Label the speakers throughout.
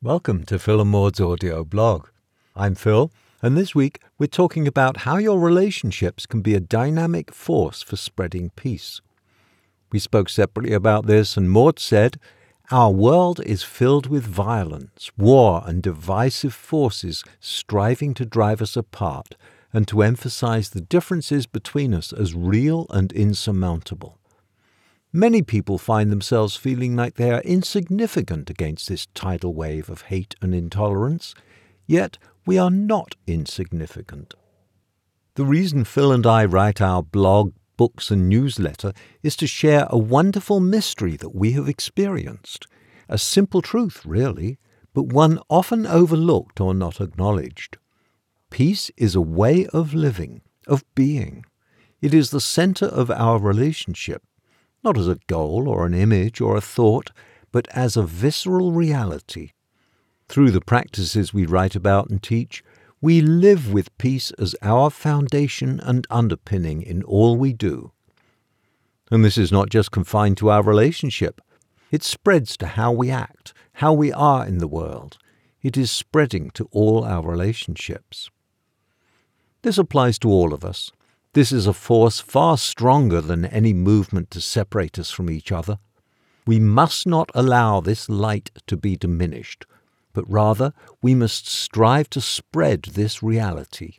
Speaker 1: Welcome to Phil and Maude's audio blog. I'm Phil, and this week we're talking about how your relationships can be a dynamic force for spreading peace. We spoke separately about this, and Maude said, Our world is filled with violence, war, and divisive forces striving to drive us apart and to emphasize the differences between us as real and insurmountable. Many people find themselves feeling like they are insignificant against this tidal wave of hate and intolerance, yet we are not insignificant. The reason Phil and I write our blog, books, and newsletter is to share a wonderful mystery that we have experienced. A simple truth, really, but one often overlooked or not acknowledged. Peace is a way of living, of being. It is the center of our relationship not as a goal or an image or a thought, but as a visceral reality. Through the practices we write about and teach, we live with peace as our foundation and underpinning in all we do. And this is not just confined to our relationship. It spreads to how we act, how we are in the world. It is spreading to all our relationships. This applies to all of us. This is a force far stronger than any movement to separate us from each other. We must not allow this light to be diminished, but rather we must strive to spread this reality.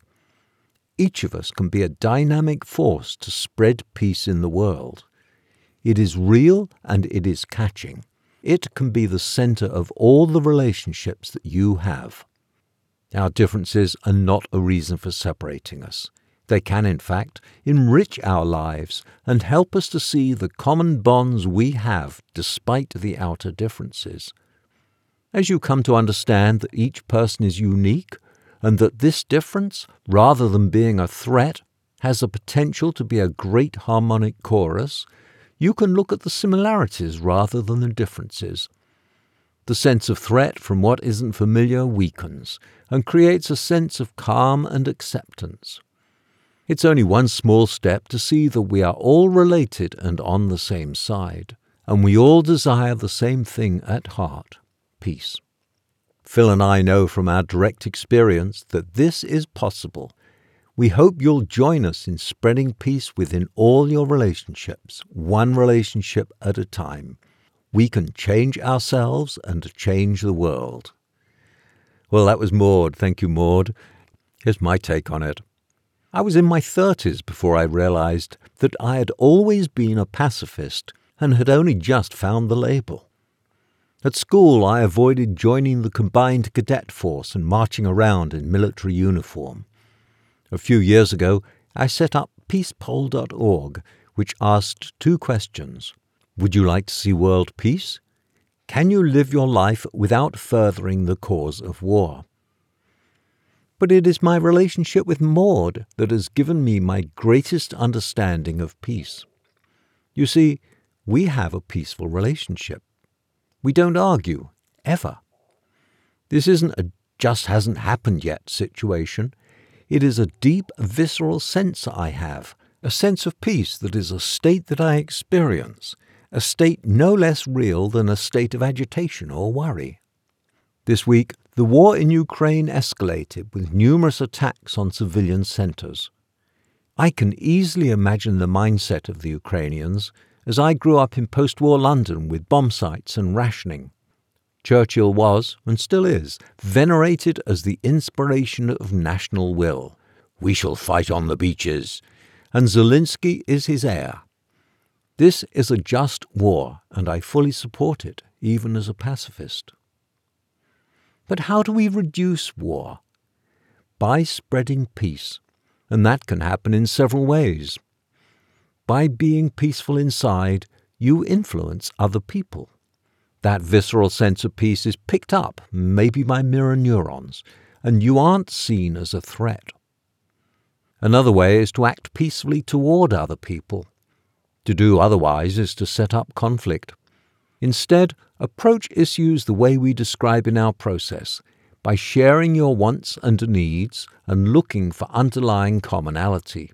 Speaker 1: Each of us can be a dynamic force to spread peace in the world. It is real and it is catching. It can be the center of all the relationships that you have. Our differences are not a reason for separating us. They can, in fact, enrich our lives and help us to see the common bonds we have despite the outer differences. As you come to understand that each person is unique and that this difference, rather than being a threat, has the potential to be a great harmonic chorus, you can look at the similarities rather than the differences. The sense of threat from what isn't familiar weakens and creates a sense of calm and acceptance. It's only one small step to see that we are all related and on the same side, and we all desire the same thing at heart peace. Phil and I know from our direct experience that this is possible. We hope you'll join us in spreading peace within all your relationships, one relationship at a time. We can change ourselves and change the world. Well, that was Maude. Thank you, Maude. Here's my take on it. I was in my thirties before I realized that I had always been a pacifist and had only just found the label. At school, I avoided joining the combined cadet force and marching around in military uniform. A few years ago, I set up peacepoll.org, which asked two questions. Would you like to see world peace? Can you live your life without furthering the cause of war? But it is my relationship with Maude that has given me my greatest understanding of peace. You see, we have a peaceful relationship. We don't argue, ever. This isn't a just hasn't happened yet situation. It is a deep, visceral sense I have, a sense of peace that is a state that I experience, a state no less real than a state of agitation or worry. This week, the war in Ukraine escalated with numerous attacks on civilian centers. I can easily imagine the mindset of the Ukrainians as I grew up in post war London with bomb sites and rationing. Churchill was, and still is, venerated as the inspiration of national will. We shall fight on the beaches. And Zelensky is his heir. This is a just war, and I fully support it, even as a pacifist. But how do we reduce war? By spreading peace, and that can happen in several ways. By being peaceful inside, you influence other people. That visceral sense of peace is picked up, maybe by mirror neurons, and you aren't seen as a threat. Another way is to act peacefully toward other people. To do otherwise is to set up conflict. Instead, approach issues the way we describe in our process, by sharing your wants and needs and looking for underlying commonality.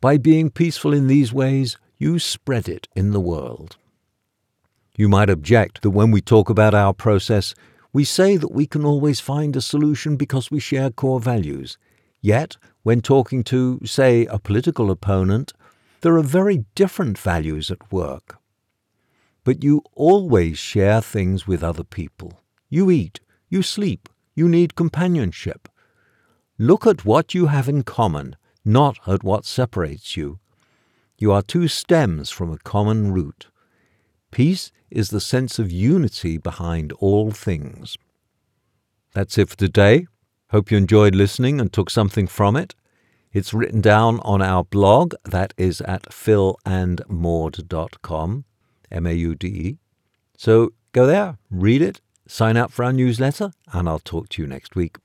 Speaker 1: By being peaceful in these ways, you spread it in the world. You might object that when we talk about our process, We say that we can always find a solution because we share core values. Yet, when talking to, say, a political opponent, there are very different values at work. But you always share things with other people. You eat, you sleep, you need companionship. Look at what you have in common, not at what separates you. You are two stems from a common root. Peace is the sense of unity behind all things. That's it for today. Hope you enjoyed listening and took something from it. It's written down on our blog, that is at philandmaude.com, M A U D E. So go there, read it, sign up for our newsletter, and I'll talk to you next week.